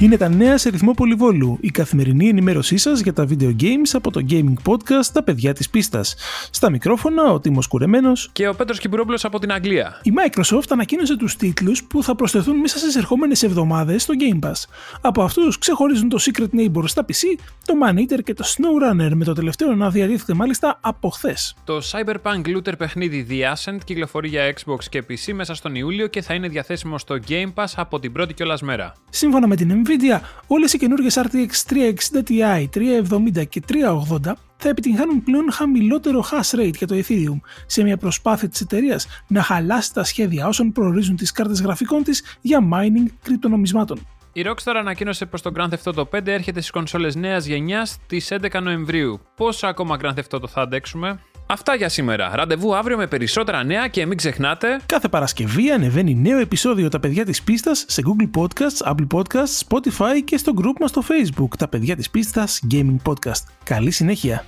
Είναι τα νέα σε ρυθμό πολυβόλου, η καθημερινή ενημέρωσή σας για τα video games από το gaming podcast Τα παιδιά της πίστας. Στα μικρόφωνα ο Τίμος Κουρεμένος και ο Πέτρος Κυπουρόπουλος από την Αγγλία. Η Microsoft ανακοίνωσε τους τίτλους που θα προσθεθούν μέσα στις ερχόμενες εβδομάδες στο Game Pass. Από αυτούς ξεχωρίζουν το Secret Neighbor στα PC, το Man Eater και το SnowRunner, με το τελευταίο να διαδίδεται μάλιστα από χθες. Το Cyberpunk looter παιχνίδι The Ascent κυκλοφορεί για Xbox και PC μέσα στον Ιούλιο και θα είναι διαθέσιμο στο Game Pass από την πρώτη κιόλας μέρα. Σύμφωνα με την Nvidia, όλες οι καινούργιες RTX 360 Ti, 370 και 380 θα επιτυγχάνουν πλέον χαμηλότερο hash rate για το Ethereum, σε μια προσπάθεια της εταιρείας να χαλάσει τα σχέδια όσων προορίζουν τις κάρτες γραφικών της για mining κρυπτονομισμάτων. Η Rockstar ανακοίνωσε πως το Grand Theft Auto 5 έρχεται στις κονσόλες νέας γενιάς τις 11 Νοεμβρίου. Πόσα ακόμα Grand Theft Auto θα αντέξουμε; Αυτά για σήμερα. Ραντεβού αύριο με περισσότερα νέα και μην ξεχνάτε. Κάθε Παρασκευή ανεβαίνει νέο επεισόδιο Τα παιδιά της πίστας σε Google Podcasts, Apple Podcasts, Spotify και στο group μας στο Facebook Τα παιδιά της πίστας Gaming Podcast. Καλή συνέχεια.